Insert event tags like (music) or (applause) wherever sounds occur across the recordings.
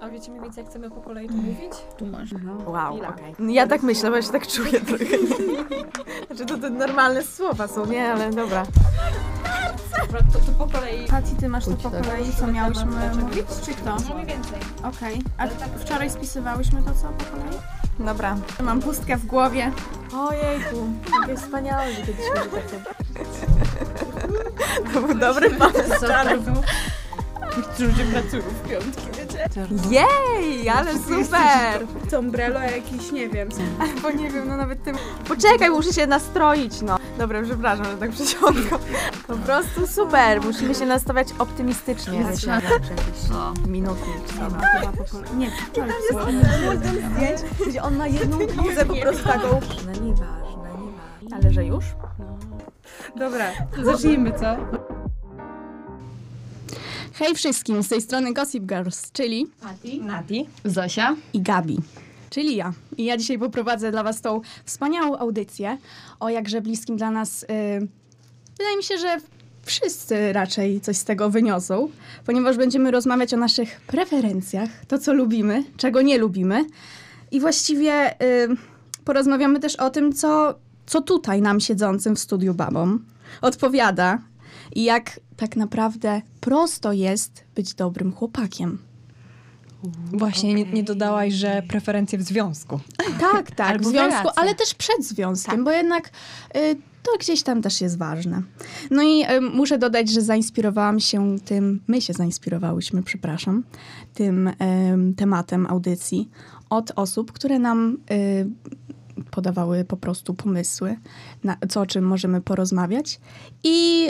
A wiecie mniej więcej, jak chcemy po kolei to mówić? Tu masz. Wow, okej. Ja tak myślę, bo ja się tak czuję trochę. (laughs) znaczy to te normalne słowa są, nie? Ale dobra. Dobra, to, to po kolei. Pati, ty masz to po tak. kolei, co miałyśmy mówić, czy kto? Mniej więcej. Okej. A wczoraj spisywałyśmy to co po kolei? Dobra. Mam pustkę w głowie. Ojejku, jakie wspaniałe, że kiedyś mieli takie... To był dobry pomysł. Ludzie pracują w piątki? Jej, ale super! Sombrelo jakiś, nie wiem. Bo nie wiem, no nawet tym... Poczekaj, muszę się nastroić, no. Dobra, przepraszam, że tak przeciągam. Po prostu super, musimy się nastawiać optymistycznie. Minuty. Kolei. Nie, wczoraj zdjęć, gdzie on ma jedną bluzę po prostu taką... No nieważne, nieważne. Ale że już? Dobra, zacznijmy, co? Hej wszystkim, z tej strony Gossip Girls, czyli Nati. Zosia. i Gabi, czyli ja. I ja dzisiaj poprowadzę dla Was tą wspaniałą audycję o jakże bliskim dla nas. y, wydaje mi się, że wszyscy raczej coś z tego wyniosą, ponieważ będziemy rozmawiać o naszych preferencjach, to co lubimy, czego nie lubimy. I właściwie y, porozmawiamy też o tym, co, co tutaj nam siedzącym w studiu babom odpowiada i jak tak naprawdę prosto jest być dobrym chłopakiem. Właśnie, nie, nie dodałaś, że preferencje w związku. Tak, (laughs) tak, Albo w związku, ale też przed związkiem, bo jednak y, to gdzieś tam też jest ważne. No i y, muszę dodać, że zainspirowałam się tym, my się zainspirowałyśmy, przepraszam, tym em, tematem audycji od osób, które nam y, podawały po prostu pomysły, na co o czym możemy porozmawiać. I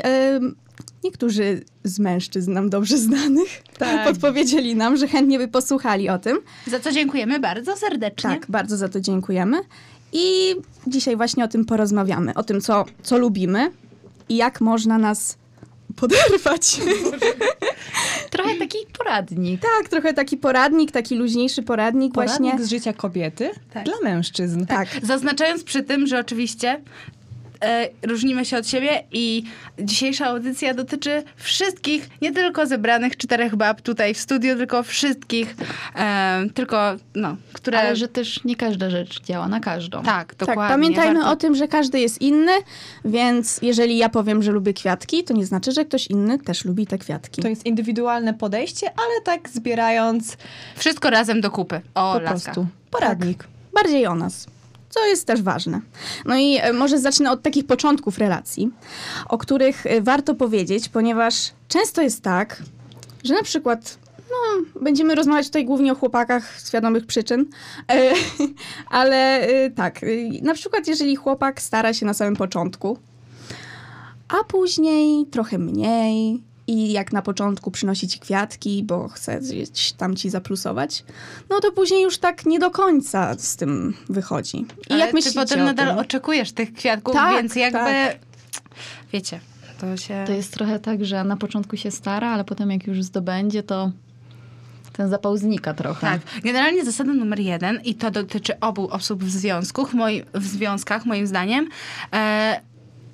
niektórzy z mężczyzn nam dobrze znanych (laughs) podpowiedzieli nam, że chętnie by posłuchali o tym. Za co dziękujemy bardzo serdecznie. Tak, bardzo za to dziękujemy. I dzisiaj właśnie o tym porozmawiamy. O tym, co, co lubimy i jak można nas poderwać. (laughs) (laughs) Trochę taki poradnik. tak, trochę taki poradnik, taki luźniejszy poradnik, Poradnik właśnie. z życia kobiety Tak. dla mężczyzn. Tak, Zaznaczając przy tym, że oczywiście różnimy się od siebie i dzisiejsza audycja dotyczy wszystkich, nie tylko zebranych czterech bab tutaj w studiu, tylko wszystkich, e, tylko, no, które... Ale że też nie każda rzecz działa na każdą. Tak, tak. dokładnie. Pamiętajmy warto- o tym, że każdy jest inny, więc jeżeli ja powiem, że lubię kwiatki, to nie znaczy, że ktoś inny też lubi te kwiatki. To jest indywidualne podejście, ale tak zbierając Wszystko razem do kupy. O, po laska. prostu poradnik. bardziej o nas. Co jest też ważne. No i e, może zacznę od takich początków relacji, o których e, warto powiedzieć, ponieważ często jest tak, że na przykład, no, będziemy rozmawiać tutaj głównie o chłopakach z wiadomych przyczyn, e, (laughs) ale tak, na przykład jeżeli chłopak stara się na samym początku, a później trochę mniej i jak na początku przynosi ci kwiatki, bo chce gdzieś tam ci zaplusować, no to później już tak nie do końca z tym wychodzi. I Ale jak ty myślicie potem nadal tym? oczekujesz tych kwiatków, Tak, więc jakby... tak. Wiecie, to się... To jest trochę tak, że na początku się stara, ale potem jak już zdobędzie, to ten zapał znika trochę. Tak. Generalnie zasada numer jeden, i to dotyczy obu osób w związku, moi, w związkach, moim zdaniem, e,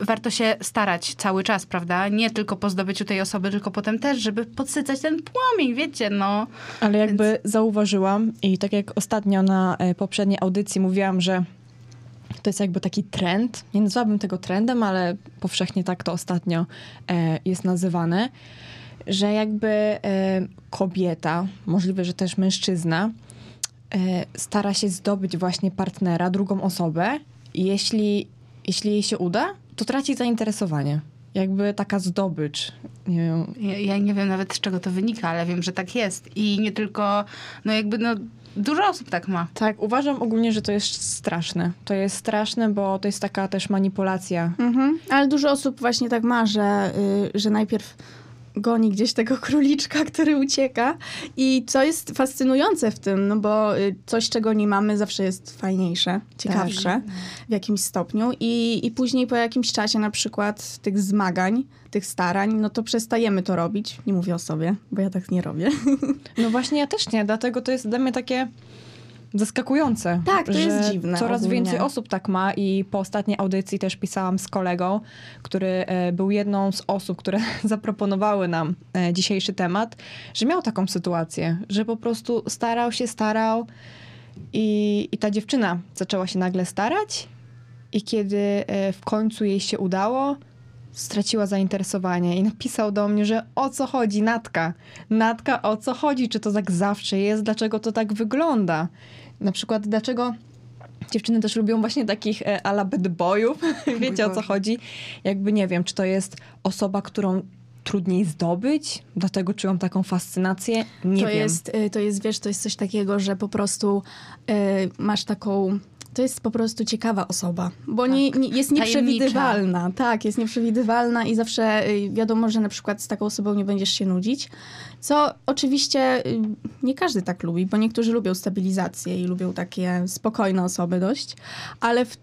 warto się starać cały czas, prawda? Nie tylko po zdobyciu tej osoby, tylko potem też, żeby podsycać ten płomień, wiecie, no. Ale jakby zauważyłam i tak jak ostatnio na e, poprzedniej audycji mówiłam, że to jest jakby taki trend. Nie nazwałabym tego trendem, ale powszechnie tak to ostatnio e, jest nazywane, że jakby e, kobieta, możliwe, że też mężczyzna, e, stara się zdobyć właśnie partnera, drugą osobę i jeśli, jeśli jej się uda, to traci zainteresowanie. Jakby taka zdobycz. Nie wiem, Ja, ja nie wiem nawet z czego to wynika, ale wiem, że tak jest. I nie tylko, no jakby, no dużo osób tak ma. Tak, uważam ogólnie, że to jest straszne. To jest straszne, bo to jest taka też manipulacja. Mhm. Ale dużo osób właśnie tak ma, że, y, że najpierw goni gdzieś tego (laughs) króliczka, który ucieka. I co jest fascynujące w tym, no bo y, coś, czego nie mamy, zawsze jest fajniejsze, ciekawsze w jakimś stopniu. I, I później po jakimś czasie na przykład tych zmagań, tych starań, no to przestajemy to robić. Nie mówię o sobie, bo ja tak nie robię. (laughs) No właśnie ja też nie, dlatego to jest dla mnie takie zaskakujące. Tak, to jest dziwne Coraz ogólnie. więcej osób tak ma i po ostatniej audycji też pisałam z kolegą, który e, był jedną z osób, które (laughs) zaproponowały nam e, dzisiejszy temat, że miał taką sytuację, że po prostu starał się, starał i, i ta dziewczyna zaczęła się nagle starać i kiedy e, w końcu jej się udało, straciła zainteresowanie i napisał do mnie, że o co chodzi, Natka? Natka, o co chodzi? Czy to tak zawsze jest? Dlaczego to tak wygląda? Na przykład, dlaczego dziewczyny też lubią właśnie takich e, ala bad boyów? (laughs) Wiecie o co chodzi? Jakby nie wiem, czy to jest osoba, którą trudniej zdobyć, dlatego czują taką fascynację? Nie to wiem. Jest, y, to jest, wiesz, to jest coś takiego, że po prostu y, masz taką... To jest po prostu ciekawa osoba, bo nie, nie, jest Tajemnicza. nieprzewidywalna. Tak, jest nieprzewidywalna i zawsze y, wiadomo, że na przykład z taką osobą nie będziesz się nudzić. Co oczywiście y, nie każdy tak lubi, bo niektórzy lubią stabilizację i lubią takie spokojne osoby dość, ale w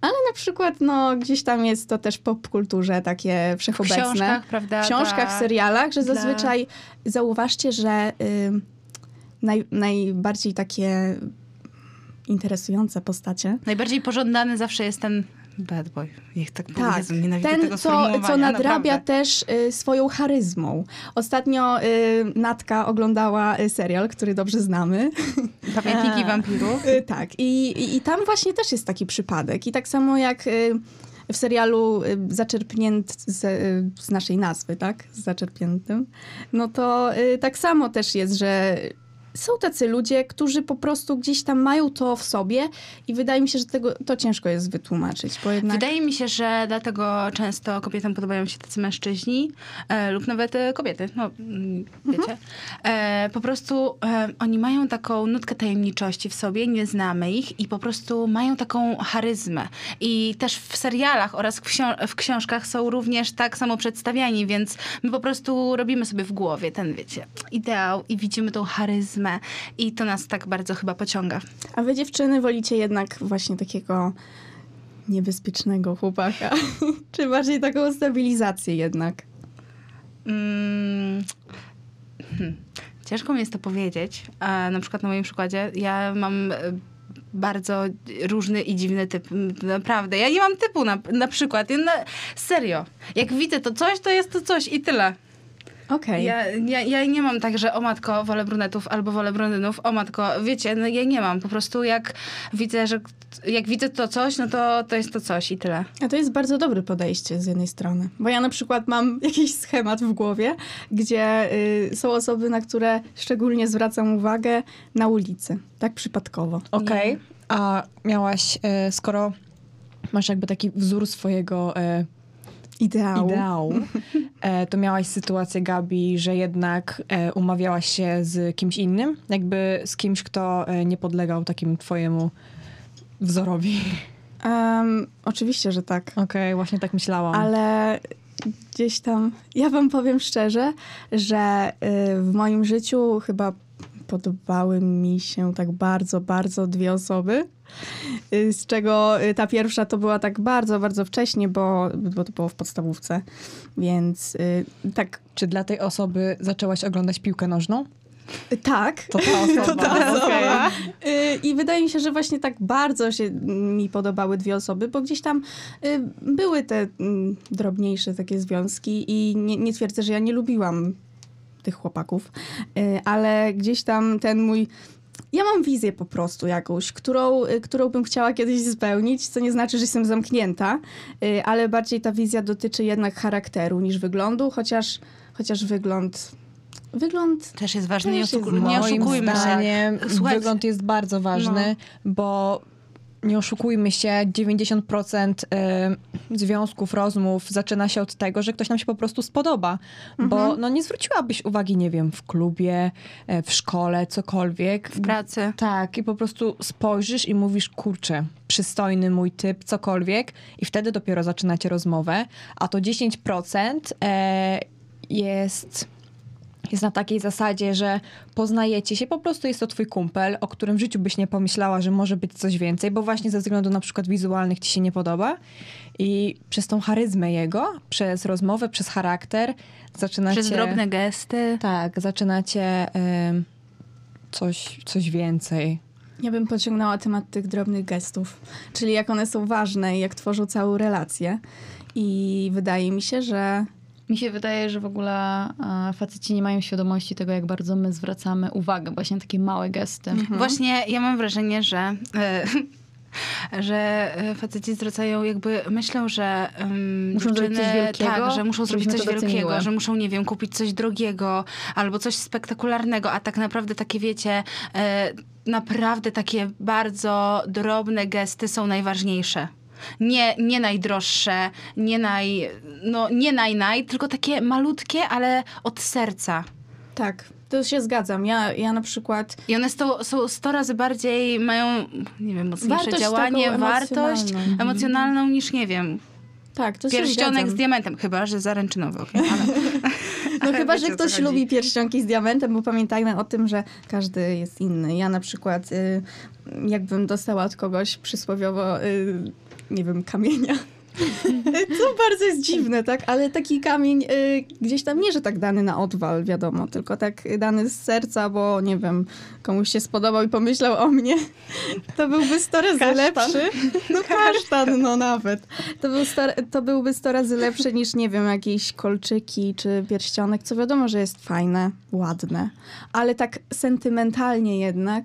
ale na przykład, no, gdzieś tam jest to też w popkulturze takie W wszechobecne książkach, prawda? w książkach, dla- w serialach, że dla- zazwyczaj zauważcie, że y, naj, najbardziej takie interesujące postacie. Najbardziej pożądany zawsze jest ten bad boy. Niech tak powiem. Tak, Jezu, nienawidzę ten, co, co nadrabia naprawdę. też y, swoją charyzmą. Ostatnio y, Natka oglądała y, serial, który dobrze znamy. (laughs) Pamiętniki wampirów. Y, tak, I, i, i tam właśnie też jest taki przypadek. I tak samo jak y, w serialu y, zaczerpnięt z, z naszej nazwy, tak? Z zaczerpniętym. No to tak samo też jest, że są tacy ludzie, którzy po prostu gdzieś tam mają to w sobie i wydaje mi się, że tego, to ciężko jest wytłumaczyć, bo jednak... Wydaje mi się, że dlatego często kobietom podobają się tacy mężczyźni e, lub nawet e, kobiety, no mm, wiecie. E, po prostu e, oni mają taką nutkę tajemniczości w sobie, nie znamy ich i po prostu mają taką charyzmę. I też w serialach oraz w, ksią- w książkach są również tak samo przedstawiani, więc my po prostu robimy sobie w głowie ten, wiecie, ideał i widzimy tą charyzmę i to nas tak bardzo chyba pociąga. A wy dziewczyny wolicie jednak właśnie takiego niebezpiecznego chłopaka? (laughs) Czy bardziej taką stabilizację jednak? Mm, hmm. Ciężko mi jest to powiedzieć. Na przykład na moim przykładzie ja mam e, bardzo różny i dziwny typ. Naprawdę. Ja nie mam typu na, na przykład. Ja na, serio. Jak widzę to coś, to jest to coś i tyle. Okej. Ja, ja, ja nie mam tak, że o matko, wolę brunetów albo wolę blondynów. O matko, wiecie, no ja nie mam. Po prostu jak widzę, że jak widzę to coś, no to to jest to coś i tyle. A to jest bardzo dobre podejście z jednej strony. Bo ja na przykład mam (laughs) jakiś schemat w głowie, gdzie y, są osoby, na które szczególnie zwracam uwagę na ulicy. Tak przypadkowo. Okej, a miałaś, e, skoro masz jakby taki wzór swojego e, Ideału. ideału, (laughs) e, to miałaś sytuację, Gabi, że jednak e, umawiałaś się z kimś innym? Jakby z kimś, kto e, nie podlegał takim twojemu wzorowi. Em, oczywiście, że tak. Okej, właśnie tak myślałam. Ale gdzieś tam, ja wam powiem szczerze, że y, w moim życiu chyba podobały mi się tak bardzo, bardzo dwie osoby. Y, Z czego y, ta pierwsza to była tak bardzo, bardzo wcześnie, bo, bo to było w podstawówce. Więc y, tak, Czy dla tej osoby zaczęłaś oglądać piłkę nożną? tak. To ta osoba. (laughs) To ta osoba. Y, I wydaje mi się, że właśnie tak bardzo się mi podobały dwie osoby, bo gdzieś tam były te mm, drobniejsze takie związki i nie, nie twierdzę, że ja nie lubiłam tych chłopaków, y, ale gdzieś tam ten mój ja mam wizję po prostu jakąś, którą, y, którą bym chciała kiedyś spełnić, co nie znaczy, że jestem zamknięta, y, ale bardziej ta wizja dotyczy jednak charakteru niż wyglądu, chociaż, chociaż wygląd... Wygląd Też jest ważne, nie, Też jest oszuku- nie oszukujmy się. Słuchajcie- wygląd jest bardzo ważny, bo nie oszukujmy się, 90% y, związków, rozmów zaczyna się od tego, że ktoś nam się po prostu spodoba. Bo no, nie zwróciłabyś uwagi, nie wiem, w klubie, e, w szkole, cokolwiek. W pracy. Tak, i po prostu spojrzysz i mówisz, kurczę, przystojny mój typ, cokolwiek, i wtedy dopiero zaczynacie rozmowę, a to 10% e, jest, jest na takiej zasadzie, że poznajecie się, po prostu jest to twój kumpel, o którym w życiu byś nie pomyślała, że może być coś więcej, bo właśnie ze względu na przykład wizualnych ci się nie podoba i przez tą charyzmę jego, przez rozmowę, przez charakter zaczynacie... Przez drobne gesty. Tak, zaczynacie em, coś, coś więcej. Ja bym pociągnęła temat tych drobnych gestów, czyli jak one są ważne i jak tworzą całą relację. I wydaje mi się, że Mi się wydaje, że w ogóle e, faceci nie mają świadomości tego, jak bardzo my zwracamy uwagę właśnie na takie małe gesty. Właśnie ja mam wrażenie, że... e, (laughs) że e, faceci zwracają jakby, myślą, że um, Muszą zrobić coś wielkiego, tak, że muszą zrobić coś to wielkiego, doceniły. że muszą, nie wiem, kupić coś drogiego albo coś spektakularnego, a tak naprawdę takie, wiecie, e, naprawdę takie bardzo drobne gesty są najważniejsze. Nie, nie najdroższe, nie naj, no nie naj, naj, tylko takie malutkie, ale od serca. tak, to się zgadzam. Ja, ja na przykład I one sto, są 100 razy bardziej, mają, nie wiem, mocniejsze Wartość działanie, wartość emocjonalną. emocjonalną niż, nie wiem, tak, to pierścionek z diamentem. Chyba, że zaręczynowy, okej. ale... (laughs) No ale chyba, (laughs) że ktoś lubi pierścionki z diamentem, bo pamiętajmy o tym, że każdy jest inny. Ja na przykład, y, jakbym dostała od kogoś przysłowiowo, y, nie wiem, kamienia. (laughs) Co bardzo jest dziwne, tak? Ale taki kamień y, gdzieś tam nie, że tak dany na odwal, wiadomo, tylko tak dany z serca, bo nie wiem, komuś się spodobał i pomyślał o mnie. To byłby 100 razy lepszy. No kasztan, no nawet. To, był sto, to byłby 100 razy lepszy niż, nie wiem, jakieś kolczyki czy pierścionek, co wiadomo, że jest fajne, ładne, ale tak sentymentalnie jednak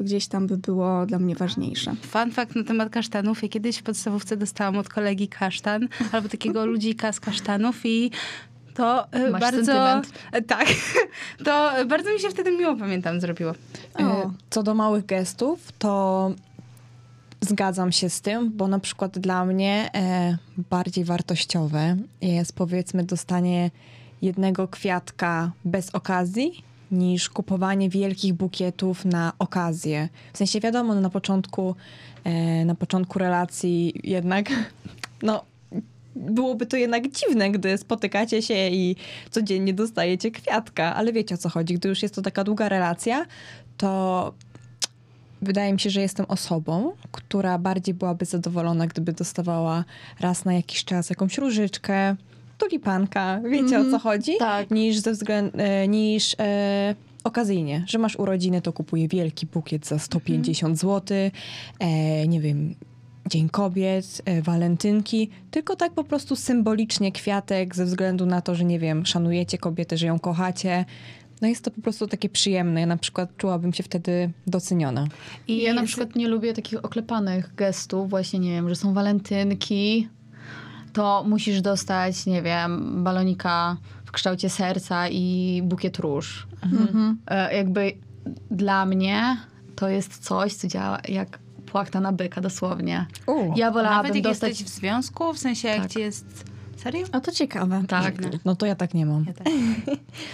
gdzieś tam by było dla mnie ważniejsze. Fun fact na temat kasztanów. Ja kiedyś w podstawówce dostałam od kolegi kasztan, (laughs) albo takiego ludzika z kasztanów i to e, Masz bardzo... sentyment. e, Tak. (laughs) To bardzo mi się wtedy miło, pamiętam, zrobiło. O. E, Co do małych gestów, to zgadzam się z tym, bo na przykład dla mnie e, bardziej wartościowe jest powiedzmy dostanie jednego kwiatka bez okazji niż kupowanie wielkich bukietów na okazję. W sensie wiadomo, no na początku, e, na początku relacji jednak no byłoby to jednak dziwne, gdy spotykacie się i codziennie dostajecie kwiatka, ale wiecie o co chodzi. Gdy już jest to taka długa relacja, to wydaje mi się, że jestem osobą, która bardziej byłaby zadowolona, gdyby dostawała raz na jakiś czas jakąś różyczkę, tulipanka, wiecie o co chodzi? Tak. Niż ze względu, e, niż e, okazyjnie, że masz urodziny, to kupuję wielki bukiet za 150 zł, e, nie wiem, Dzień Kobiet, e, walentynki, tylko tak po prostu symbolicznie kwiatek ze względu na to, że nie wiem, szanujecie kobietę, że ją kochacie. No jest to po prostu takie przyjemne. Ja na przykład czułabym się wtedy doceniona. I ja na przykład nie lubię takich oklepanych gestów, właśnie nie wiem, że są walentynki, to musisz dostać, nie wiem, balonika w kształcie serca i bukiet róż. E, jakby dla mnie to jest coś, co działa jak płachta na byka dosłownie. Ja wolałabym Nawet jak dostać... jesteś w związku, w sensie jak Tak. ci jest... Serio? A to ciekawe. Tak. No to ja tak nie mam. Ja tak.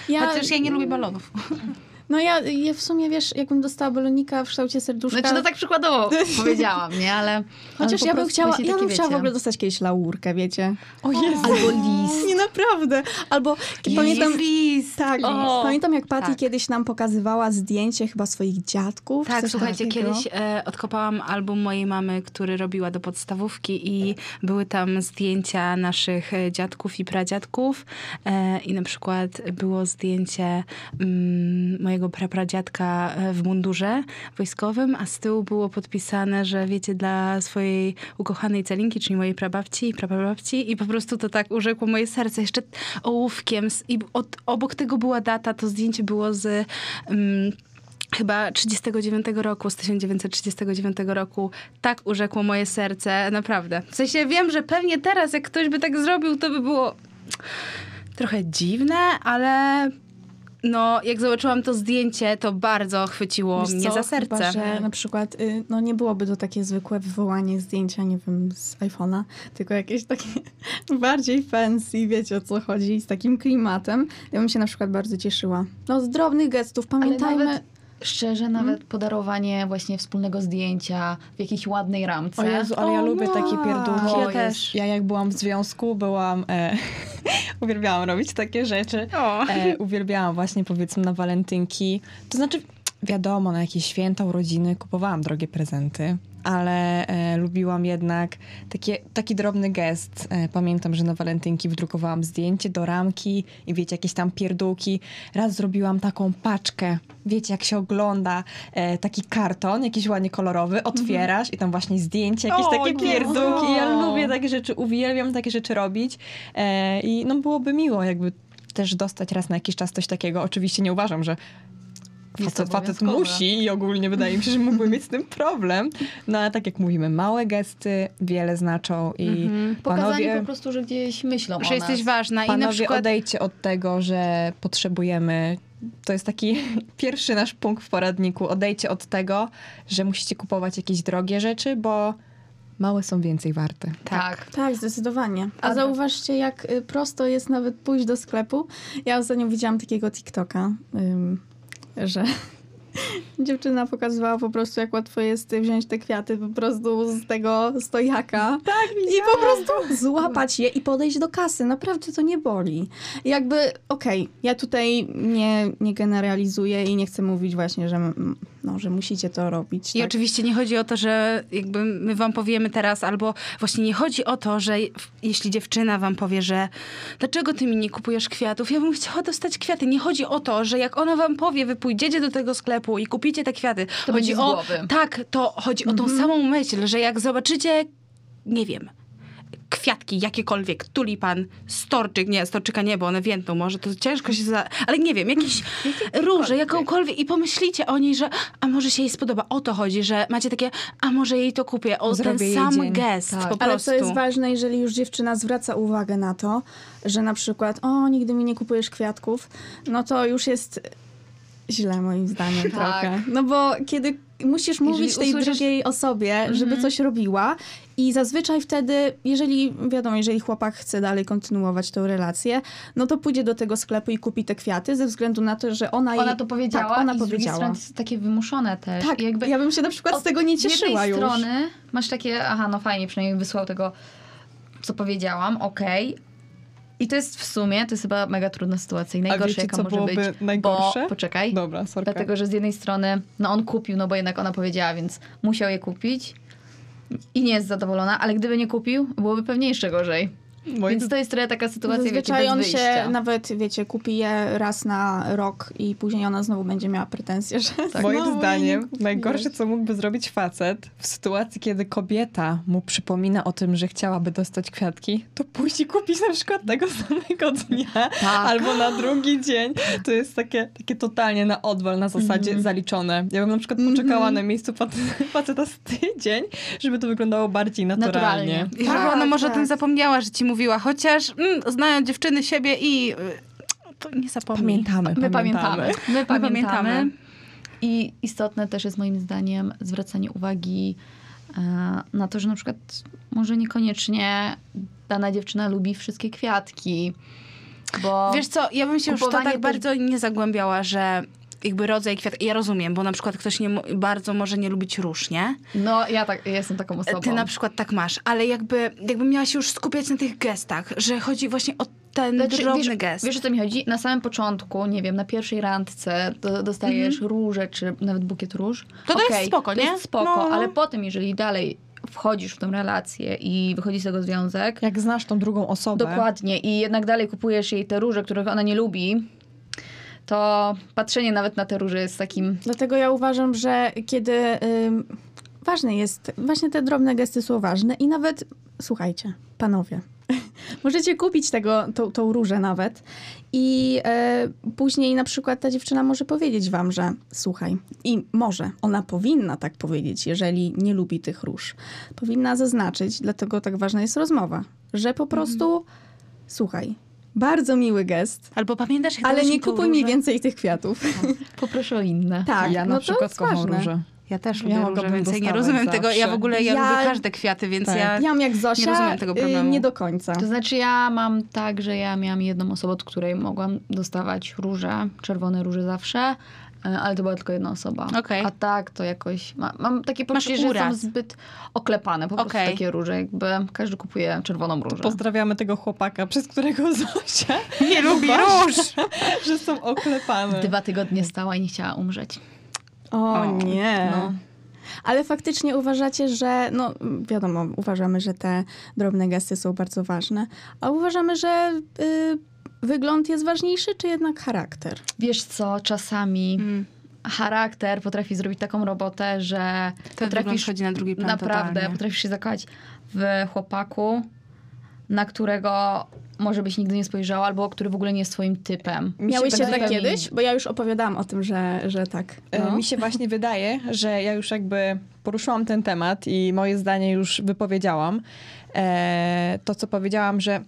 Ja, Chociaż ja nie lubię balonów. (laughs) No ja, ja w sumie, wiesz, jakbym dostała balonika w kształcie serduszka... Znaczy, no tak przykładowo (laughs) powiedziałam, nie? Ale... Chociaż ale ja bym chciała, ja bym chciała w ogóle dostać kiedyś laurkę, wiecie? O Jezu! Albo list. Nie, naprawdę. Albo pamiętam... List. Tak, O, pamiętam jak Patty tak. kiedyś nam pokazywała zdjęcie chyba swoich dziadków. Tak, słuchajcie, takiego. kiedyś e, odkopałam album mojej mamy, który robiła do podstawówki i były tam zdjęcia naszych e, dziadków i pradziadków e, i na przykład było zdjęcie mm, mojego prapradziadka e, w mundurze wojskowym, a z tyłu było podpisane, że wiecie, dla swojej ukochanej Celinki, czyli mojej prababci i praprababci i po prostu to tak urzekło moje serce jeszcze ołówkiem i od, obok tego była data, to zdjęcie było z... Mm, chyba 39 roku, z 1939 roku, tak urzekło moje serce, naprawdę. W sensie wiem, że pewnie teraz, jak ktoś by tak zrobił, to by było trochę dziwne, ale no, jak zobaczyłam to zdjęcie, to bardzo chwyciło Wiesz mnie co? za serce. Chyba, że na przykład, y, no nie byłoby to takie zwykłe wywołanie zdjęcia, nie wiem, z iPhone'a, tylko jakieś takie (laughs) bardziej fancy, wiecie o co chodzi, z takim klimatem. Ja bym się na przykład bardzo cieszyła. No z drobnych gestów, pamiętajmy... nawet Szczerze, nawet podarowanie właśnie wspólnego zdjęcia w jakiejś ładnej ramce. O Jezu, ale ja O, lubię takie tak. pierdółki. Ja też. Ja jak byłam w związku, byłam... E, (laughs) (laughs) uwielbiałam robić takie rzeczy. O. E, uwielbiałam właśnie powiedzmy na walentynki. To znaczy, wiadomo, na jakieś święta, urodziny kupowałam drogie prezenty, ale e, lubiłam jednak takie, taki drobny gest. E, pamiętam, że na walentynki wydrukowałam zdjęcie do ramki i wiecie, jakieś tam pierdółki. Raz zrobiłam taką paczkę, wiecie, jak się ogląda e, taki karton, jakiś ładnie kolorowy, otwierasz i tam właśnie zdjęcie, jakieś O, takie pierdółki. Ja lubię takie rzeczy, uwielbiam takie rzeczy robić e, i no byłoby miło jakby też dostać raz na jakiś czas coś takiego. Oczywiście nie uważam, że facet, facet musi i ogólnie wydaje mi się, że mógłby mieć z tym problem. No ale tak jak mówimy, małe gesty wiele znaczą i Pokazanie panowie, po prostu, że gdzieś myślą Że o jesteś ważna i na panowie przykład... odejdźcie od tego, że potrzebujemy to jest taki (laughs) pierwszy nasz punkt w poradniku. Odejdźcie od tego, że musicie kupować jakieś drogie rzeczy, bo małe są więcej warte. Tak. Tak, zdecydowanie. A Ale- zauważcie, jak y, prosto jest nawet pójść do sklepu. Ja ostatnio widziałam takiego TikToka, ym, że (laughs) dziewczyna pokazywała po prostu, jak łatwo jest wziąć te kwiaty po prostu z tego stojaka. Tak, I po prostu złapać je i podejść do kasy. Naprawdę to nie boli. I Jakby, okej, ja tutaj nie, nie generalizuję i nie chcę mówić właśnie, że, no, że musicie to robić. I tak. oczywiście nie chodzi o to, że jakby my wam powiemy teraz, albo właśnie nie chodzi o to, że jeśli dziewczyna wam powie, że dlaczego ty mi nie kupujesz kwiatów, ja bym chciała dostać kwiaty. Nie chodzi o to, że jak ona wam powie, wy pójdziecie do tego sklepu i kupicie te kwiaty. To chodzi o głowy. Tak, to chodzi o tą samą myśl, że jak zobaczycie, nie wiem, kwiatki jakiekolwiek, tulipan, storczyk, nie, storczyka nie, bo one więdną, może to ciężko się za... Ale nie wiem, jakieś róże, jakąkolwiek i pomyślicie o niej, że a może się jej spodoba. O to chodzi, że macie takie, a może jej to kupię. O Zrobię ten sam dzień. gest Tak. po Ale prostu. co jest ważne, jeżeli już dziewczyna zwraca uwagę na to, że na przykład, o, nigdy mi nie kupujesz kwiatków, no to już jest źle moim zdaniem Tak. trochę. No bo kiedy musisz mówić tej usłyszysz- drugiej osobie, żeby coś robiła i zazwyczaj wtedy, jeżeli, wiadomo, jeżeli chłopak chce dalej kontynuować tę relację, no to pójdzie do tego sklepu i kupi te kwiaty ze względu na to, że ona jej... Ona to powiedziała tak, ona i z drugiej powiedziała. strony to jest takie wymuszone też. Tak, I jakby ja bym się na przykład z tego nie cieszyła jednej już. strony masz takie, aha, no fajnie, przynajmniej wysłał tego, co powiedziałam, okej. I to jest w sumie, to jest chyba mega trudna sytuacja i najgorsza, wiecie, jaka co może być. najgorsze? Bo, poczekaj. Dobra, sorka. Dlatego, że z jednej strony, no on kupił, no bo jednak ona powiedziała, więc musiał je kupić i nie jest zadowolona, ale gdyby nie kupił, byłoby pewnie jeszcze gorzej. Moim Więc to jest trochę taka sytuacja, wiecie, Zazwyczaj bez on wyjścia. się nawet, wiecie, kupi je raz na rok i później ona znowu będzie miała pretensje, że Moim znowu jej zdaniem najgorsze, co mógłby zrobić facet w sytuacji, kiedy kobieta mu przypomina o tym, że chciałaby dostać kwiatki, to pójść i kupić na przykład tego samego dnia Tak. albo na drugi dzień. To jest takie, takie totalnie na odwal, na zasadzie Mhm. zaliczone. Ja bym na przykład poczekała na miejscu fac- faceta z tydzień, żeby to wyglądało bardziej naturalnie. Naturalnie. Żeby Tak, ona może o tak. tym zapomniała, że ci mówiła, chociaż mm, znając dziewczyny siebie i y, to nie zapomnij. Pamiętamy, My pamiętamy. My pamiętamy. pamiętamy. I istotne też jest moim zdaniem zwracanie uwagi e, na to, że na przykład może niekoniecznie dana dziewczyna lubi wszystkie kwiatki. Bo Wiesz co, ja bym się już to tak też- bardzo nie zagłębiała, że jakby rodzaj kwiat. Ja rozumiem, bo na przykład ktoś nie, bardzo może nie lubić róż, nie? no ja tak ja jestem taką osobą. Ty na przykład tak masz, ale jakby, jakby miałaś się już skupiać na tych gestach, że chodzi właśnie o ten Znaczy, drobny wiesz, gest. Wiesz o co mi chodzi? Na samym początku, nie wiem, na pierwszej randce do, dostajesz róże, czy nawet bukiet róż. To to jest spoko, to nie? jest spoko, No, no. ale potem, jeżeli dalej wchodzisz w tą relację i wychodzi z tego związek, Jak znasz tą drugą osobę, Dokładnie. I jednak dalej kupujesz jej te róże, których ona nie lubi, to patrzenie nawet na te róże jest takim... Dlatego ja uważam, że kiedy ym, ważne jest, właśnie te drobne gesty są ważne i nawet, słuchajcie, panowie, (laughs) możecie kupić tego, tą, tą różę nawet i e, później na przykład ta dziewczyna może powiedzieć wam, że słuchaj, i może, ona powinna tak powiedzieć, jeżeli nie lubi tych róż. Powinna zaznaczyć, dlatego tak ważna jest rozmowa, że po prostu, słuchaj, bardzo miły gest, Albo pamiętasz, jak ale nie kupuj mi więcej tych kwiatów. (laughs) Poproszę o inne. Tak, ja no na to przykład kocham ważne. róże. Ja też Ja lubię róże, mogłabym więc ja nie rozumiem tego. Ja w zawsze. ogóle, ja, Ja- lubię każde kwiaty, więc Tak. ja... Ja mam jak Zosia, rozumiem tego y, problemu. nie do końca. To znaczy ja mam tak, że ja miałam jedną osobę, od której mogłam dostawać róże, czerwone róże zawsze, ale to była tylko jedna osoba. Okej. A tak to jakoś... Ma, mam takie poczucie, że są zbyt oklepane, po prostu takie róże, jakby każdy kupuje czerwoną różę. Pozdrawiamy tego chłopaka, przez którego (laughs) Zosia Nie (laughs) lubi róż! (laughs) że są oklepane. Dwa tygodnie stała i nie chciała umrzeć. O, O, nie. No. Ale faktycznie uważacie, że, no wiadomo, uważamy, że te drobne gesty są bardzo ważne, a uważamy, że y, wygląd jest ważniejszy, czy jednak charakter? Wiesz co, czasami Mm. charakter potrafi zrobić taką robotę, że wygląd potrafisz chodzi na drugi plan naprawdę, totalnie. potrafisz się zakochać w chłopaku, na którego może byś nigdy nie spojrzała, albo który w ogóle nie jest twoim typem. Mi się tak kiedyś? Bo ja już opowiadałam o tym, że, że tak. E, No. Mi się właśnie wydaje, że ja już jakby poruszyłam ten temat i moje zdanie już wypowiedziałam. E, to, co powiedziałam, że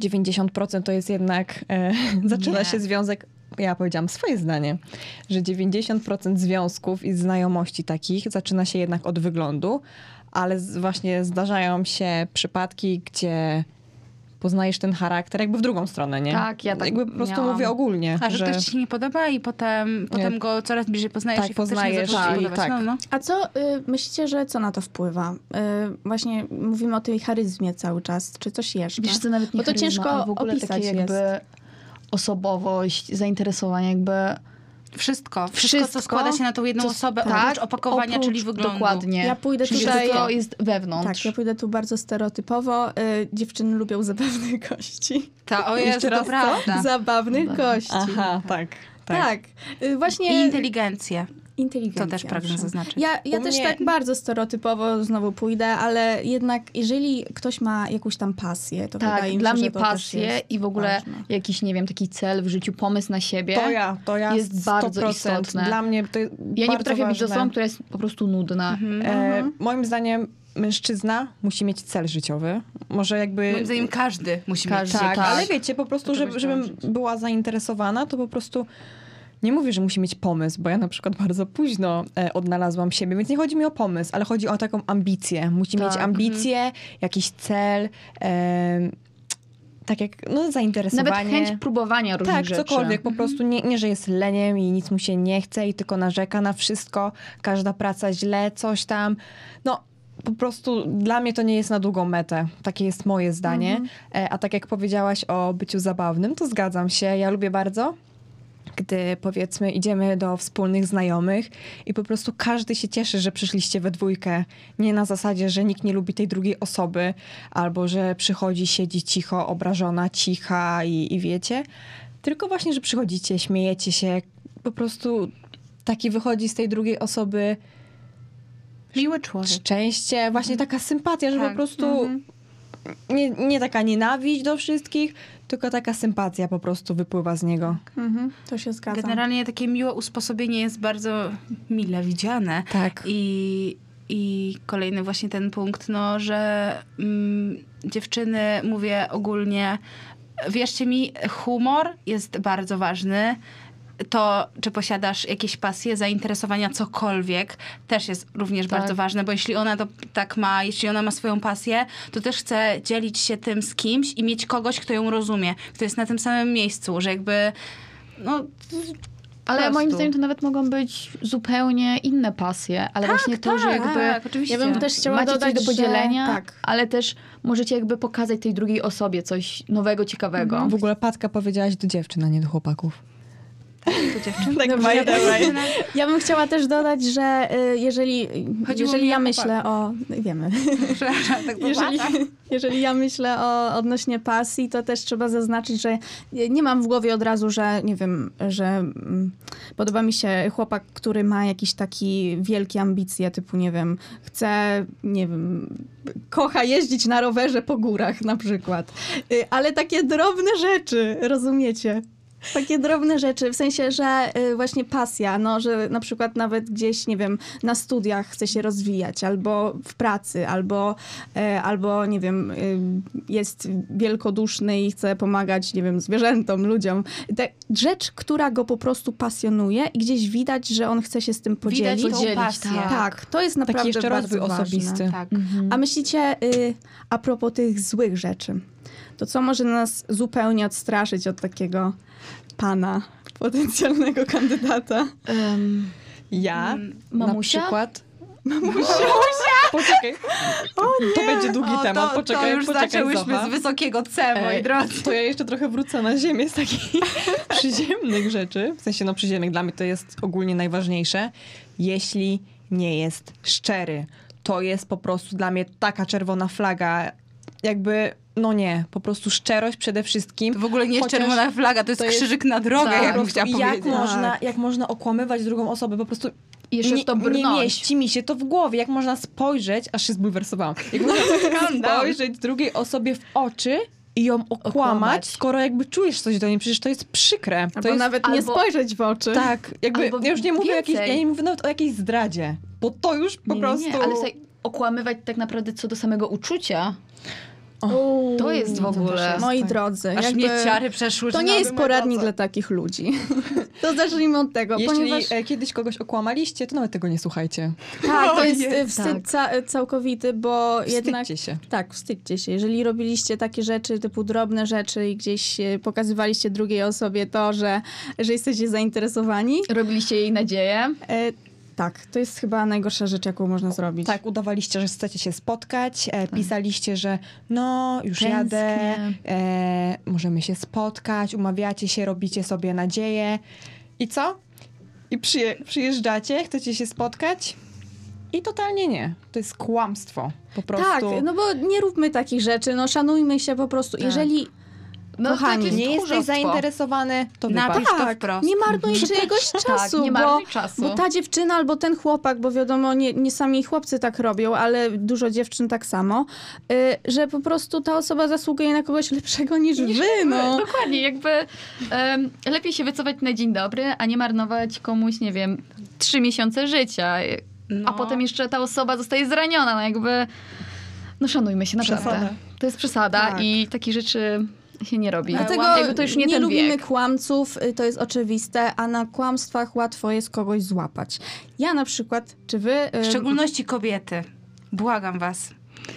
90% to jest jednak, e, (laughs) zaczyna Nie. się związek, ja powiedziałam swoje zdanie, że 90% związków i znajomości takich zaczyna się jednak od wyglądu, ale właśnie zdarzają się przypadki, gdzie poznajesz ten charakter jakby w drugą stronę, nie? Tak, ja tak Jakby po prostu miałam. mówię ogólnie, A że, ktoś ci się nie podoba i potem, potem go coraz bliżej poznajesz Tak, i poznajesz się i tak. No, no. A co y, myślicie, że co na to wpływa? Y, właśnie mówimy o tej charyzmie cały czas. Czy coś jeszcze? Wiesz, to nawet nie Bo to charyzma, ciężko w ogóle opisać takie jakby jest. osobowość, zainteresowanie, jakby Wszystko, wszystko, co Wszystko, składa się na tą jedną co- osobę, tak, oprócz opakowania, oprócz- czyli wyglądu. Dokładnie. Ja pójdę Czyli tutaj- to jest wewnątrz. Tak, ja pójdę tu bardzo stereotypowo. Y, dziewczyny lubią zabawnych (laughs) gości. Ta, o Jezu, to co? prawda. Zabawnych Zabawnych. gości. Aha, tak. Tak. Y, I właśnie inteligencję. Inteligencja. To też pragnę zaznaczyć. Ja, ja też mnie- tak bardzo stereotypowo znowu pójdę, ale jednak jeżeli ktoś ma jakąś tam pasję, to Tak, wydaje mi dla się, mnie że to też pasje jest i w ogóle ważne. jakiś, nie wiem, taki cel w życiu, pomysł na siebie. To ja, to ja jest bardzo 100%. istotne. Dla mnie to jest Ja nie bardzo potrafię być ważne. osobą, która jest po prostu nudna. Mhm. E, moim zdaniem mężczyzna musi mieć cel życiowy. Może jakby... Moim zdaniem każdy musi Każdy, mieć tak, tak. ale wiecie, po prostu, żeby, żebym była zainteresowana, to po prostu nie mówię, że musi mieć pomysł, bo ja na przykład bardzo późno e, odnalazłam siebie, więc nie chodzi mi o pomysł, ale chodzi o taką ambicję. Musi Tak, mieć ambicję, jakiś cel, e, tak jak, no zainteresowanie. Nawet chęć próbowania różnych Tak, rzeczy. cokolwiek. Po prostu nie, nie, że jest leniem i nic mu się nie chce i tylko narzeka na wszystko. Każda praca źle, coś tam. No, po prostu dla mnie to nie jest na długą metę. Takie jest moje zdanie. E, A tak jak powiedziałaś o byciu zabawnym, to zgadzam się. Ja lubię bardzo. Gdy powiedzmy idziemy do wspólnych znajomych i po prostu każdy się cieszy, że przyszliście we dwójkę. Nie na zasadzie, że nikt nie lubi tej drugiej osoby, albo że przychodzi, siedzi cicho, obrażona, cicha i, i wiecie. Tylko właśnie, że przychodzicie, śmiejecie się, po prostu taki wychodzi z tej drugiej osoby Miły człowiek. szczęście, właśnie taka sympatia, że Tak. po prostu nie, nie taka nienawiść do wszystkich, tylko taka sympatia po prostu wypływa z niego. Mhm, to się zgadza. Generalnie takie miłe usposobienie jest bardzo mile widziane. Tak. I, I kolejny właśnie ten punkt, no, że mm, dziewczyny, mówię ogólnie, wierzcie mi, humor jest bardzo ważny. To, czy posiadasz jakieś pasje, zainteresowania, cokolwiek, też jest również Tak. bardzo ważne, bo jeśli ona to tak ma, jeśli ona ma swoją pasję, to też chce dzielić się tym z kimś i mieć kogoś, kto ją rozumie, kto jest na tym samym miejscu, że jakby, no, Ale prostu. moim zdaniem to nawet mogą być zupełnie inne pasje, ale właśnie to, że jakby tak, oczywiście. Ja bym też chciała macie dodać, coś do podzielenia, że... Tak. ale też możecie jakby pokazać tej drugiej osobie coś nowego, ciekawego. W ogóle Patka powiedziałaś do dziewczyn, a nie do chłopaków. To dziewczyny. Tak, Dobrze, ja. (laughs) Ja bym chciała też dodać, że y, jeżeli, Chodziło jeżeli ja myślę o... Wiemy. Przepraszam, tak (laughs) to Jeżeli, jeżeli ja myślę o odnośnie pasji, to też trzeba zaznaczyć, że nie mam w głowie od razu, że nie wiem, że mm, podoba mi się chłopak, który ma jakieś takie wielkie ambicje, typu nie wiem, chce, nie wiem, kocha jeździć na rowerze po górach na przykład. Y, Ale takie drobne rzeczy, rozumiecie? Takie drobne rzeczy, w sensie, że y, właśnie pasja, no, że na przykład nawet gdzieś, nie wiem, na studiach chce się rozwijać, albo w pracy, albo, e, albo nie wiem, y, jest wielkoduszny i chce pomagać, nie wiem, zwierzętom, ludziom. Te, rzecz, która go po prostu pasjonuje i gdzieś widać, że on chce się z tym podzielić. Widać tą pasję. tak. Tak, to jest naprawdę Taki jeszcze bardzo rozwój ważne. osobisty. Tak. Mhm. A myślicie, y, a propos tych złych rzeczy, to co może nas zupełnie odstraszyć od takiego pana, potencjalnego kandydata? Em, Ja Mamusia? na przykład... Mamusia? (laughs) Poczekaj. To będzie długi O, temat. to, Poczekaj, to już poczekaj, zaczęłyśmy Zocha. z wysokiego C, moi Ej, drodzy. To ja jeszcze trochę wrócę na ziemię z takich (laughs) przyziemnych rzeczy. W sensie, no przyziemnych dla mnie to jest ogólnie najważniejsze. Jeśli nie jest szczery. To jest po prostu dla mnie taka czerwona flaga. Jakby, no nie, po prostu szczerość przede wszystkim. To w ogóle nie jest Chociaż czerwona flaga, to jest to jest- krzyżyk na drogę, Tak, jak po bym prostu chciała jak powiedzieć. można, jak można okłamywać drugą osobę, po prostu I jeszcze nie, w to nie mieści mi się to w głowie. Jak można spojrzeć, aż się zbulwersowałam, jak można (laughs) spojrzeć drugiej osobie w oczy i ją okłamać, Okłamać. skoro jakby czujesz coś do niej, przecież to jest przykre. To Albo jest nawet nie albo- spojrzeć w oczy. tak, jakby Albo ja już nie mówię o jakiejś, ja nie mówię nawet o jakiejś zdradzie, bo to już po nie, nie, prostu... nie, ale słuchaj, okłamywać tak naprawdę co do samego uczucia, Uuu, to jest w ogóle... jest. Moi tak. drodzy, Aż jakby mnie ciary przeszły. to nie jest poradnik drodze. dla takich ludzi. (laughs) to zacznijmy od tego, Jeśli ponieważ e, kiedyś kogoś okłamaliście, to nawet tego nie słuchajcie. tak, to (laughs) jest e, wstyd ca- całkowity, bo jednak Wstydźcie się. Tak, wstydźcie się. Jeżeli robiliście takie rzeczy, typu drobne rzeczy i gdzieś pokazywaliście drugiej osobie to, że, że jesteście zainteresowani, Robiliście jej nadzieję. e, tak, to jest chyba najgorsza rzecz, jaką można zrobić. Tak, udawaliście, że chcecie się spotkać, e, pisaliście, że no, już Tęsknię. jadę, e, możemy się spotkać, umawiacie się, robicie sobie nadzieję. I co? I przyje- przyjeżdżacie, chcecie się spotkać? I totalnie nie. To jest kłamstwo. Po prostu. Tak, no bo nie róbmy takich rzeczy, no szanujmy się po prostu. Jeżeli No, Kochani, to jest nie jesteś zainteresowany, to. Napisz to tak, wprost. nie marnuj czyjegoś czasu, Tak, nie bo, marnuj czasu. bo ta dziewczyna albo ten chłopak, bo wiadomo, nie, nie sami chłopcy tak robią, ale dużo dziewczyn tak samo, y, że po prostu ta osoba zasługuje na kogoś lepszego niż, wy, no. Dokładnie, jakby lepiej się wycofać na dzień dobry, a nie marnować komuś, nie wiem, trzy miesiące życia. No. A potem jeszcze ta osoba zostaje zraniona, no jakby... No szanujmy się, naprawdę. Przesada. To jest przesada Tak. i takich rzeczy się nie robi. Dlatego jakby to już nie, ten lubimy wiek. kłamców, y, to jest oczywiste, a na kłamstwach łatwo jest kogoś złapać. Ja na przykład, czy wy... y, W szczególności kobiety. Błagam was.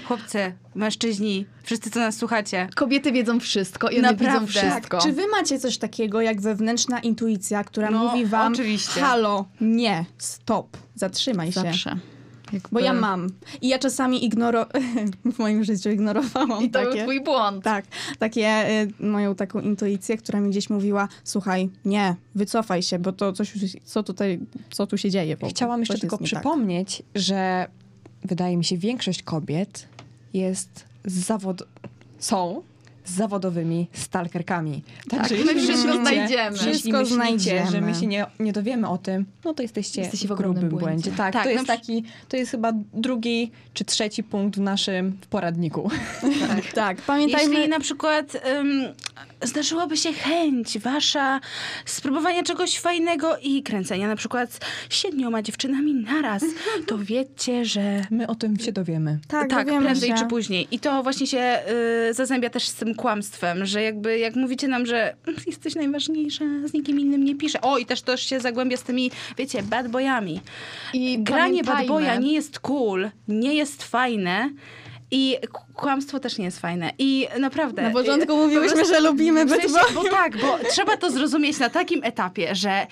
Chłopcy, mężczyźni, wszyscy, co nas słuchacie. Kobiety wiedzą wszystko i one Naprawdę. widzą wszystko. Czy wy macie coś takiego jak wewnętrzna intuicja, która No, mówi wam, oczywiście. halo, nie, stop, zatrzymaj się. Zawsze. Jakby... Bo ja mam. I ja czasami ignoro... (laughs) w moim życiu ignorowałam I to był takie... twój błąd. Tak, takie y, moją taką intuicję, która mi gdzieś mówiła, słuchaj, nie, wycofaj się, bo to coś, co tutaj, co tu się dzieje. Bo Chciałam jeszcze tylko tak. przypomnieć, że wydaje mi się, większość kobiet jest z zawod... są zawodowymi stalkerkami. Tak, Także my wszystko znajdziemy. Jeśli Wszystko myślicie, znajdziemy. że my się nie, nie dowiemy o tym, no to jesteście, Jesteście w w ogromnym grubym błędzie. błędzie. Tak, Tak, to na jest taki, to jest chyba drugi czy trzeci punkt w naszym poradniku. Tak, (laughs) pamiętajmy... Jeśli na przykład um, zdarzyłaby się chęć wasza spróbowania czegoś fajnego i kręcenia na przykład z siedmioma dziewczynami naraz, (laughs) to wiecie, że My o tym się dowiemy. Tak, tak, dowiemy prędzej się. czy później. I to właśnie się y, zazębia też z tym kłamstwem, że jakby jak mówicie nam, że "Mm, jesteś najważniejsza, z nikim innym nie piszę. O, i też to się zagłębia z tymi, wiecie, bad boyami. I Granie bad boya nie jest cool, nie jest fajne i kłamstwo też nie jest fajne. I naprawdę... Na początku y, mówiłyśmy, po że lubimy bad sensie, Bo tak, bo trzeba to zrozumieć na takim etapie, że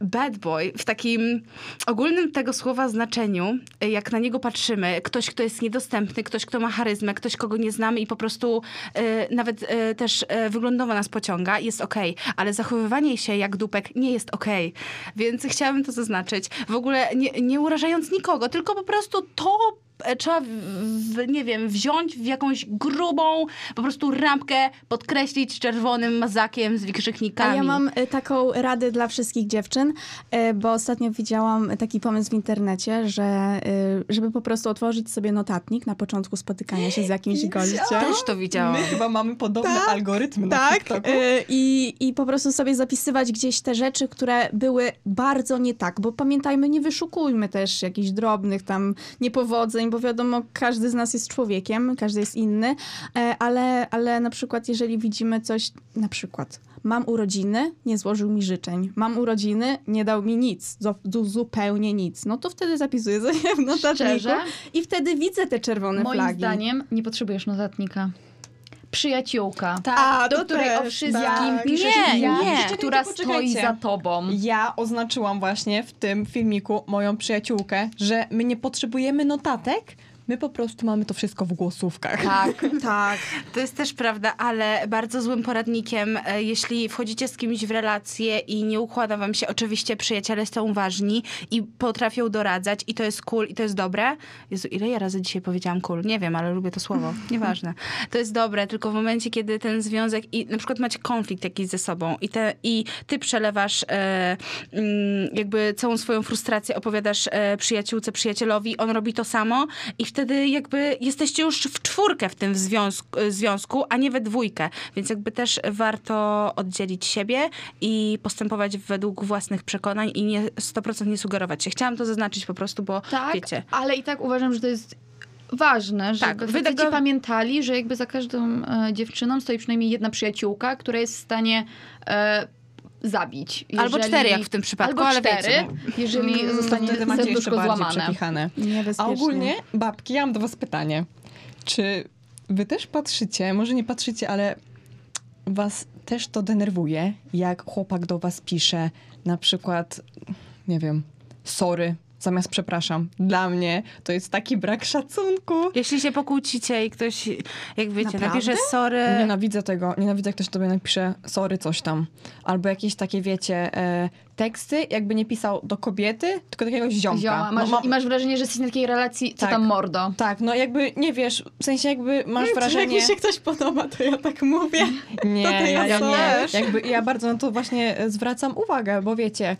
bad boy w takim ogólnym tego słowa znaczeniu, jak na niego patrzymy, ktoś, kto jest niedostępny, ktoś, kto ma charyzmę, ktoś, kogo nie znamy i po prostu e, nawet e, też e, wyglądowo nas pociąga, jest okej, ale zachowywanie się jak dupek nie jest okej. Więc chciałabym to zaznaczyć. W ogóle nie, nie urażając nikogo, tylko po prostu to trzeba, w, nie wiem, wziąć w jakąś grubą po prostu rampkę, podkreślić czerwonym mazakiem z wykrzyknikami. A ja mam y, taką radę dla wszystkich dziewczyn, y, bo ostatnio widziałam taki pomysł w internecie, że żeby po prostu otworzyć sobie notatnik na początku spotykania się z jakimś gościem. Też to widziałam. My chyba mamy podobne algorytmy na Tak, TikToku. i, i po prostu sobie zapisywać gdzieś te rzeczy, które były bardzo nie tak, bo pamiętajmy, nie wyszukujmy też jakichś drobnych tam niepowodzeń, bo wiadomo, każdy z nas jest człowiekiem, każdy jest inny, e, ale, ale na przykład jeżeli widzimy coś, na przykład mam urodziny, nie złożył mi życzeń, mam urodziny, nie dał mi nic, zu- zupełnie nic, no to wtedy zapisuję sobie w notatniku Szczerze? i wtedy widzę te czerwone Moim flagi. zdaniem nie potrzebujesz notatnika. Przyjaciółka. A, do której o wszystkim tak. piszesz Nie, ja, nie. która stoi za tobą. Ja oznaczyłam właśnie w tym filmiku moją przyjaciółkę, że my nie potrzebujemy notatek, My po prostu mamy to wszystko w głosówkach. Tak. (laughs) Tak. To jest też prawda, ale bardzo złym poradnikiem, e, jeśli wchodzicie z kimś w relacje i nie układa wam się, oczywiście przyjaciele są ważni i potrafią doradzać i to jest cool i to jest dobre. Jezu, ile ja razy dzisiaj powiedziałam cool? Nie wiem, ale lubię to słowo. (laughs) Nieważne. To jest dobre, tylko w momencie, kiedy ten związek i na przykład macie konflikt jakiś ze sobą i, te, i ty przelewasz e, mm, jakby całą swoją frustrację, opowiadasz e, przyjaciółce, przyjacielowi, on robi to samo i wtedy jakby jesteście już w czwórkę w tym związku, e, związku, a nie we dwójkę. Więc jakby też warto oddzielić siebie i postępować według własnych przekonań i nie 100% nie sugerować się. Chciałam to zaznaczyć po prostu, bo Tak, wiecie. ale i tak uważam, że to jest ważne, żeby Tak, tak, wy tego- pamiętali, że jakby za każdą e, dziewczyną stoi przynajmniej jedna przyjaciółka, która jest w stanie e, zabić. Albo Jeżeli- cztery, jak w tym przypadku, albo ale cztery, wiecie, no. jeżeli Mm, zostanie wtedy macie jeszcze serduszko bardziej złamane. A ogólnie, babki, ja mam do was pytanie. Czy wy też patrzycie, może nie patrzycie, ale was też to denerwuje, jak chłopak do was pisze na przykład, nie wiem, sorry, zamiast przepraszam. Dla mnie to jest taki brak szacunku. Jeśli się pokłócicie i ktoś, jak wiecie, Naprawdę? napisze sorry... Nienawidzę tego. Nienawidzę, jak ktoś tobie napisze sorry, coś tam. Albo jakieś takie, wiecie, e, teksty, jakby nie pisał do kobiety, tylko do jakiegoś ziomka. Zioma, masz, No, ma- I masz wrażenie, że jesteś na takiej relacji, co Tak. tam mordo. Tak, no jakby nie wiesz, w sensie jakby masz wrażenie... Jak mi się ktoś podoba, to ja tak mówię. Nie, To ja, ja nie. Jakby ja bardzo na to właśnie zwracam uwagę, bo wiecie,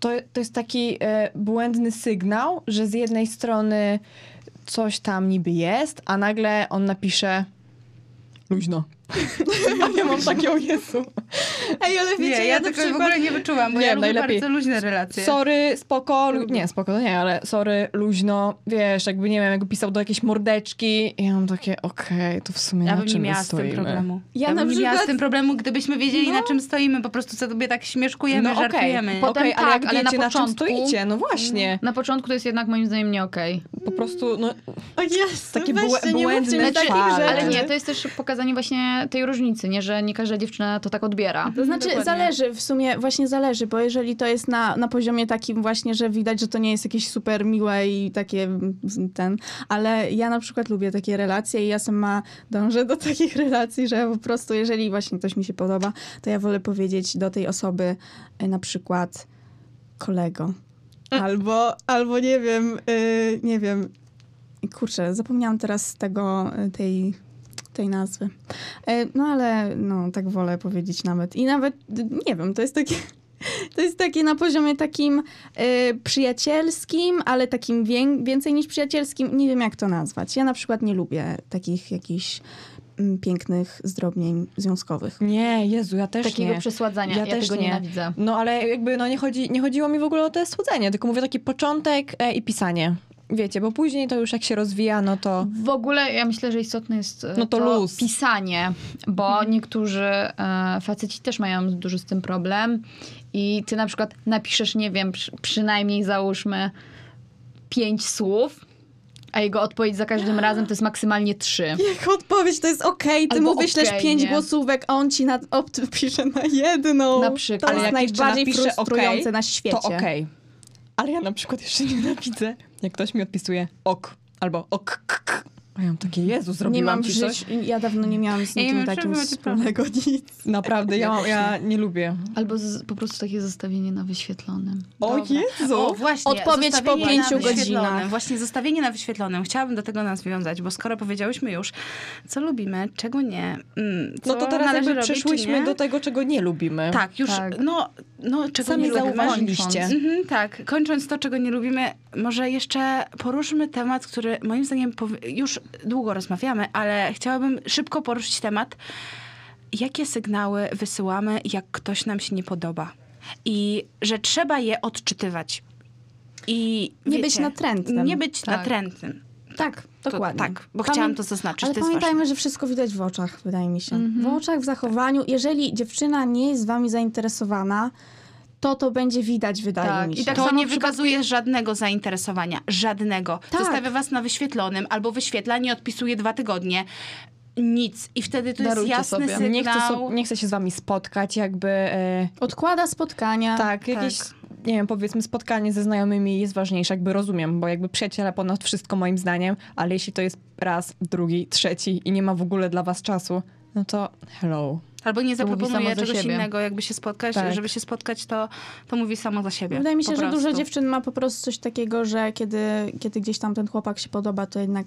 to, to jest taki e, błędny sygnał, że z jednej strony coś tam niby jest, a nagle on napisze luźno. A (laughs) ja mam takie, o Jezu. Ej, ale wiecie, nie, ja, ja tego w przykład... ogóle nie wyczułam, bo Nie, ja lubię najlepiej. bardzo luźne relacje. Sorry, spoko, lu- nie, spoko to nie, ale sorry, luźno, wiesz, jakby nie wiem, jakby pisał do jakiejś mordeczki i ja mam takie, okej, to w sumie Ja na nie czym miała z tym stoimy? problemu. Ja Ja, na bym nie miała z przykład- tym problemu, gdybyśmy wiedzieli, No. na czym stoimy. Po prostu sobie tak śmieszkujemy, No okej, żartujemy. Potem okej, ale tak, jak ale na wiecie, na, czym początku- stoicie, no właśnie. Na początku to jest jednak moim zdaniem nie okej. Po prostu, no, O Jezu, Takie błędne. Ale nie, to jest też pokazanie właśnie tej różnicy, nie, że nie każda dziewczyna to tak odbiera. To znaczy Dokładnie. zależy, w sumie właśnie zależy, bo jeżeli to jest na, na poziomie takim właśnie, że widać, że to nie jest jakieś super miłe i takie mm, ten, ale ja na przykład lubię takie relacje i ja sama dążę do takich (laughs) relacji, że po prostu jeżeli właśnie ktoś mi się podoba, to ja wolę powiedzieć do tej osoby y, na przykład kolego. Albo, albo nie wiem, y, nie wiem, kurczę, zapomniałam teraz tego, y, tej, tej nazwy. E, No ale no, tak wolę powiedzieć nawet. I nawet, y, nie wiem, to jest takie... (laughs) To jest takie na poziomie takim e, przyjacielskim, ale takim wię- więcej niż przyjacielskim. Nie wiem, jak to nazwać. Ja na przykład nie lubię takich jakichś mm, pięknych zdrobnień związkowych. nie, Jezu, ja też Takiego nie. przesładzania. Ja Ja, też tego nie. nienawidzę. No ale jakby no nie, chodzi, nie chodziło mi w ogóle o to słodzenie, tylko mówię taki początek e, i pisanie. Wiecie, bo później to już jak się rozwija, no to... W ogóle ja myślę, że istotne jest e, No to luz. pisanie, bo niektórzy e, faceci też mają duży z tym problem i ty na przykład napiszesz, nie wiem, przy, przynajmniej załóżmy pięć słów, a jego odpowiedź za każdym razem to jest maksymalnie trzy. Jak odpowiedź to jest okej, ty Albo mu wyślesz okej, pięć nie? głosówek, a on ci na, pisze na jedną. Na przykład. To Ale jest najbardziej frustrujące okej, na świecie. To okej. Ale ja na przykład jeszcze (laughs) nienawidzę, jak ktoś mi odpisuje ok albo ok. k, k. A ja mam takie, Jezu, Nie zrobiłam mam w ci coś. ja dawno nie miałam z Ja nie nikim wiem, takim wspólnego nic. (laughs) Naprawdę, ja, ja nie lubię. Albo z, po prostu takie zostawienie na wyświetlonym. O Dobra. Jezu! O, właśnie, Odpowiedź po zostawienie pięciu na wyświetlonym. godzinach. Właśnie zostawienie na wyświetlonym. Chciałabym do tego nawiązać, bo skoro powiedziałyśmy już, co lubimy, czego nie, mm, co No to teraz należy jakby robić, przeszłyśmy nie. do tego, czego nie lubimy. Tak, już, Tak. no, no czego Sami nie lubimy. zauważyliście. Mhm, tak, kończąc to, czego nie lubimy, może jeszcze poruszmy temat, który moim zdaniem już długo rozmawiamy, ale chciałabym szybko poruszyć temat. Jakie sygnały wysyłamy, jak ktoś nam się nie podoba? I że trzeba je odczytywać. I Nie wiecie, być natrętnym. Nie być Tak. natrętnym. Tak, To, dokładnie. tak, bo Pamię- chciałam to zaznaczyć. Ale to pamiętajmy, ważne. że wszystko widać w oczach, wydaje mi się. Mhm. W oczach, w zachowaniu. Jeżeli dziewczyna nie jest wami zainteresowana, to to będzie widać, wydaje Tak, mi i się. tak To samo nie w przypadku- wykazuje żadnego zainteresowania. Żadnego. Tak. Zostawia was na wyświetlonym albo wyświetla, nie odpisuje dwa tygodnie. Nic. I wtedy to Darujcie jest jasny sobie. sygnał. Nie chce, so, nie chce się z wami spotkać, jakby... E, Odkłada spotkania. tak, jakieś nie wiem, powiedzmy spotkanie ze znajomymi jest ważniejsze, jakby rozumiem, bo jakby przyjaciele ponad wszystko moim zdaniem, ale jeśli to jest raz, drugi, trzeci i nie ma w ogóle dla was czasu, no to hello. Albo nie zaproponuje czegoś innego, jakby się spotkać, Tak. żeby się spotkać, to, to mówi samo za siebie. Wydaje mi się, że dużo dziewczyn ma po prostu coś takiego, że kiedy, kiedy gdzieś tam ten chłopak się podoba, to jednak.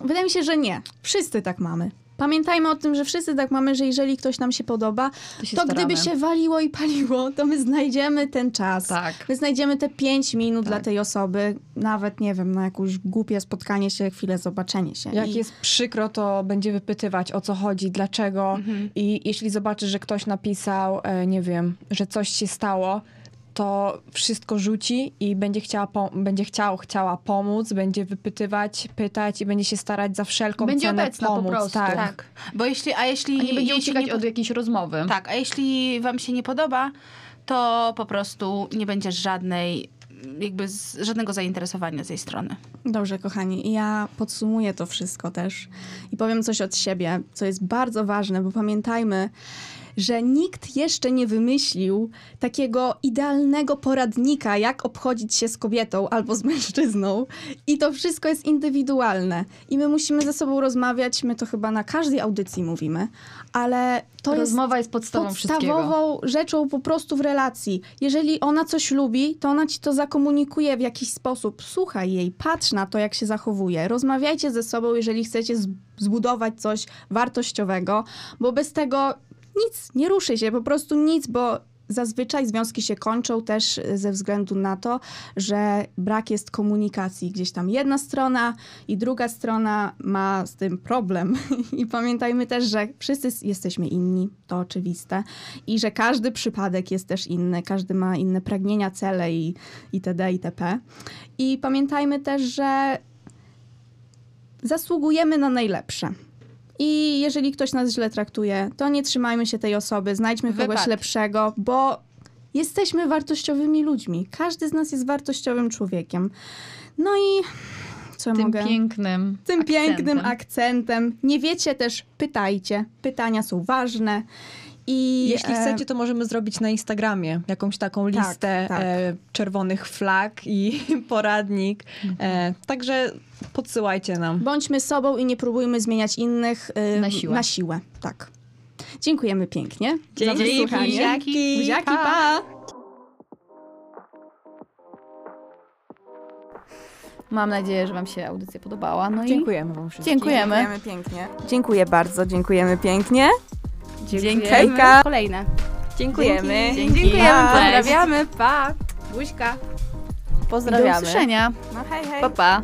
Wydaje mi się, że nie. Wszyscy tak mamy. Pamiętajmy o tym, że wszyscy tak mamy, że jeżeli ktoś nam się podoba, To się to gdyby się waliło i paliło, to my znajdziemy ten czas. Tak. My znajdziemy te pięć minut Tak. dla tej osoby, nawet nie wiem, na jakieś głupie spotkanie się, chwilę zobaczenie się. Jak I jest przykro, to będzie wypytywać o co chodzi, dlaczego. Mhm. I jeśli zobaczy, że ktoś napisał, e, nie wiem, że coś się stało, to wszystko rzuci i będzie, chciała pom- będzie chciał, chciała pomóc, będzie wypytywać, pytać i będzie się starać za wszelką Będzie cenę obecna po pomóc. prostu. Tak. Tak. Bo jeśli, a jeśli... A nie będzie jeśli uciekać nie, od jakiejś rozmowy. Tak, a jeśli wam się nie podoba, to po prostu nie będzie żadnej, jakby z, żadnego zainteresowania z jej strony. Dobrze, kochani, ja podsumuję to wszystko też i powiem coś od siebie, co jest bardzo ważne, bo pamiętajmy, że nikt jeszcze nie wymyślił takiego idealnego poradnika, jak obchodzić się z kobietą albo z mężczyzną. I to wszystko jest indywidualne. I my musimy ze sobą rozmawiać, my to chyba na każdej audycji mówimy, ale to jest Rozmowa jest podstawą wszystkiego. podstawową rzeczą po prostu w relacji. Jeżeli ona coś lubi, to ona ci to zakomunikuje w jakiś sposób. Słuchaj jej, patrz na to, jak się zachowuje. Rozmawiajcie ze sobą, jeżeli chcecie zbudować coś wartościowego, bo bez tego nic, nie ruszy się, po prostu nic, bo zazwyczaj związki się kończą też y, ze względu na to, że brak jest komunikacji. Gdzieś tam jedna strona i druga strona ma z tym problem. (laughs) I pamiętajmy też, że wszyscy jesteśmy inni, to oczywiste. I że każdy przypadek jest też inny, każdy ma inne pragnienia, cele i itd. itp. I pamiętajmy też, że zasługujemy na najlepsze. I jeżeli ktoś nas źle traktuje, to nie trzymajmy się tej osoby, znajdźmy kogoś lepszego, bo jesteśmy wartościowymi ludźmi. Każdy z nas jest wartościowym człowiekiem. No i co Tym mogę? pięknym tym akcentem. pięknym akcentem. Nie wiecie też, pytajcie. Pytania są ważne. I Jeśli e, chcecie, to możemy zrobić na Instagramie jakąś taką Tak, listę tak. E, czerwonych flag i (laughs) poradnik. E, także podsyłajcie nam. bądźmy sobą i nie próbujmy zmieniać innych e, Na siłę. Na siłę. Tak. Dziękujemy pięknie za Dzięki. wysłuchanie. Buziaki. Buziaki, Pa. pa! Mam nadzieję, że wam się audycja podobała. No Dziękujemy wam wszystkim. Dziękujemy. pięknie. Dziękuję bardzo, dziękujemy pięknie. Dziękujemy. Hejka. Kolejne. Dziękujemy. Dzięki. Dziękujemy, Pa. pozdrawiamy, pa. Buźka. Do Pozdrawiamy. usłyszenia. No hej, hej. Pa, pa.